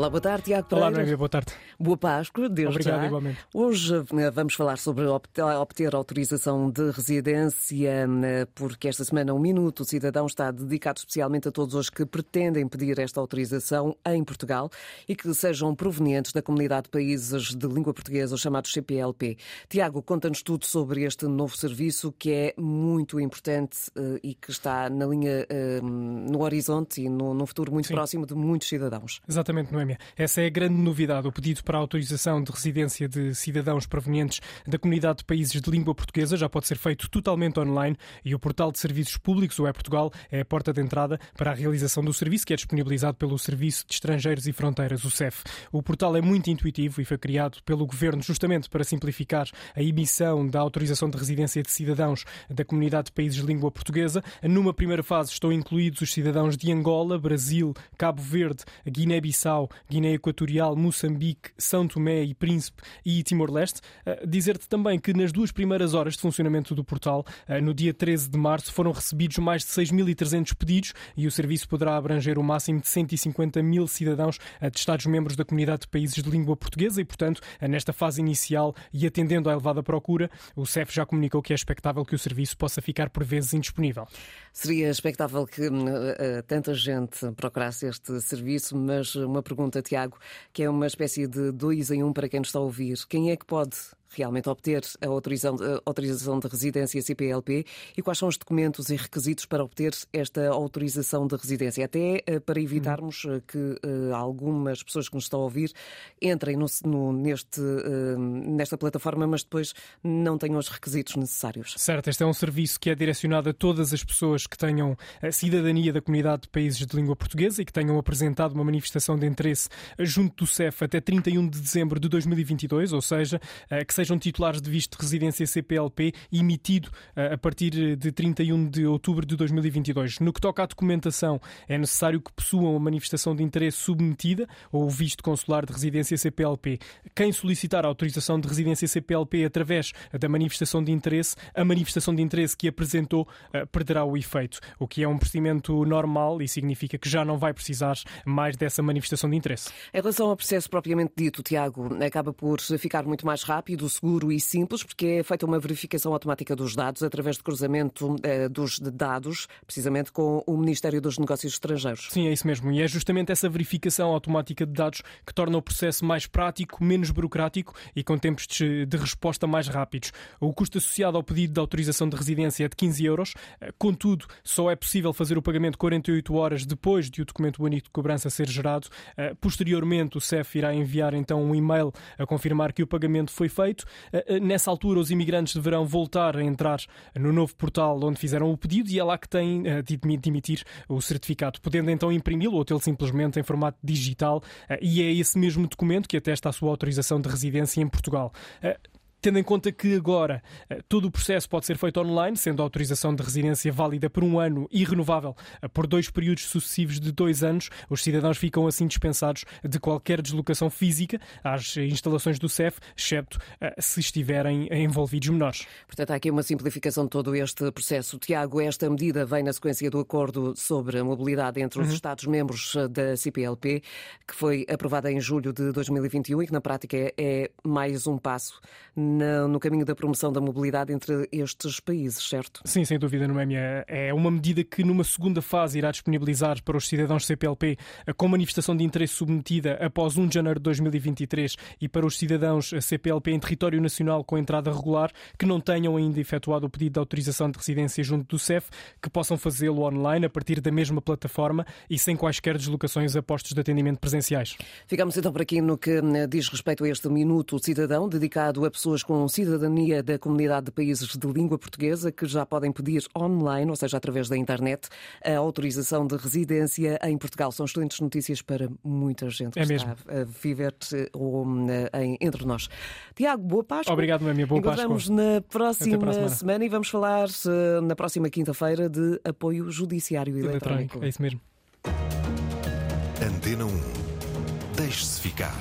Olá, boa tarde, Tiago Olá, Pereira. Noémia, boa tarde. Boa Páscoa, desde Obrigado, já. igualmente. Hoje eh, vamos falar sobre obt- obter autorização de residência, eh, porque esta semana, um minuto, o cidadão está dedicado especialmente a todos os que pretendem pedir esta autorização em Portugal e que sejam provenientes da comunidade de países de língua portuguesa, os chamados CPLP. Tiago, conta-nos tudo sobre este novo serviço que é muito importante eh, e que está na linha, no horizonte e no, futuro muito Sim. próximo de muitos cidadãos. Exatamente, Noémia. Essa é a grande novidade. O pedido para a autorização de residência de cidadãos provenientes da comunidade de países de língua portuguesa já pode ser feito totalmente online e o portal de serviços públicos, o E-Portugal, é a porta de entrada para a realização do serviço que é disponibilizado pelo Serviço de Estrangeiros e Fronteiras, o CEF. O portal é muito intuitivo e foi criado pelo Governo justamente para simplificar a emissão da autorização de residência de cidadãos da comunidade de países de língua portuguesa. Numa primeira fase estão incluídos os cidadãos de Angola, Brasil, Cabo Verde, Guiné-Bissau, Guiné Equatorial, Moçambique, São Tomé e Príncipe e Timor-Leste. Eh, Dizer-te também que nas duas primeiras horas de funcionamento do portal, eh, no dia 13 de março, foram recebidos mais de 6.300 pedidos e o serviço poderá abranger o máximo de 150 mil cidadãos eh, de Estados-membros da comunidade de países de língua portuguesa e, portanto, nesta fase inicial e atendendo à elevada procura, o CEF já comunicou que é expectável que o serviço possa ficar por vezes indisponível. Seria expectável que eh, tanta gente procurasse este serviço, mas uma pergunta, Tiago, que é uma espécie de dois em um para quem nos está a ouvir. Quem é que pode realmente obter a autorização, autorização de residência CPLP e quais são os documentos e requisitos para obter esta autorização de residência? Até eh, para evitarmos eh, que eh, algumas pessoas que nos estão a ouvir entrem no- no- neste, nesta plataforma, mas depois não tenham os requisitos necessários. Certo, este é um serviço que é direcionado a todas as pessoas que tenham a cidadania da comunidade de países de língua portuguesa e que tenham apresentado uma manifestação de interesse junto do CEF até 31 de dezembro de 2022, ou seja, que sejam titulares de visto de residência CPLP emitido eh, a partir de 31 de outubro de 2022. No que toca à documentação, é necessário que possuam a manifestação de interesse submetida ou o visto consular de residência CPLP. Quem solicitar a autorização de residência CPLP através da manifestação de interesse, a manifestação de interesse que apresentou eh, perderá o efeito, o que é um procedimento normal e significa que já não vai precisar mais dessa manifestação de interesse. Em relação ao processo propriamente dito, Tiago, acaba por ficar muito mais rápido, seguro e simples, porque é feita uma verificação automática dos dados através de cruzamento eh, dos dados, precisamente com o Ministério dos Negócios Estrangeiros. Sim, é isso mesmo. E é justamente essa verificação automática de dados que torna o processo mais prático, menos burocrático e com tempos de, de resposta mais rápidos. O custo associado ao pedido de autorização de residência é de 15 euros. Eh, Contudo, só é possível fazer o pagamento 48 horas depois de o documento único de cobrança ser gerado. Eh, Posteriormente, o CEF irá enviar então um e-mail a confirmar que o pagamento foi feito. Eh, eh, Nessa altura, os imigrantes deverão voltar a entrar no novo portal onde fizeram o pedido e é lá que têm eh, de emitir o certificado, podendo então imprimi-lo ou tê-lo simplesmente em formato digital e é esse mesmo documento que atesta a sua autorização de residência em Portugal. Tendo em conta que agora eh, todo o processo pode ser feito online, sendo a autorização de residência válida por um ano e renovável eh, por dois períodos sucessivos de dois anos, os cidadãos ficam assim dispensados de qualquer deslocação física às instalações do CEF, exceto eh, se estiverem envolvidos menores. Portanto, há aqui uma simplificação de todo este processo. Tiago, esta medida vem na sequência do acordo sobre a mobilidade entre os Uhum. Estados-membros da CPLP, que foi aprovada em julho de 2021 e que, na prática, é- mais um passo no caminho da promoção da mobilidade entre estes países, certo? Sim, sem dúvida, Noémia. É uma medida que, numa segunda fase, irá disponibilizar para os cidadãos CPLP com manifestação de interesse submetida após 1 de janeiro de 2023 e para os cidadãos CPLP em território nacional com entrada regular que não tenham ainda efetuado o pedido de autorização de residência junto do CEF, que possam fazê-lo online a partir da mesma plataforma e sem quaisquer deslocações a postos de atendimento presenciais. Ficamos então por aqui no que eh, diz respeito a este Minuto Cidadão, dedicado a pessoas com cidadania da comunidade de países de língua portuguesa que já podem pedir online, ou seja, através da internet, a autorização de residência em Portugal. São excelentes notícias para muita gente que É está mesmo. a viver eh, ou, eh, em- entre nós. Tiago, boa Páscoa. Obrigado, Noémia. Boa Encontramos Páscoa. na próxima semana e vamos falar eh, na próxima quinta-feira de apoio judiciário eletrónico. Eletrónico, é isso mesmo. Antena 1. Deixe-se ficar.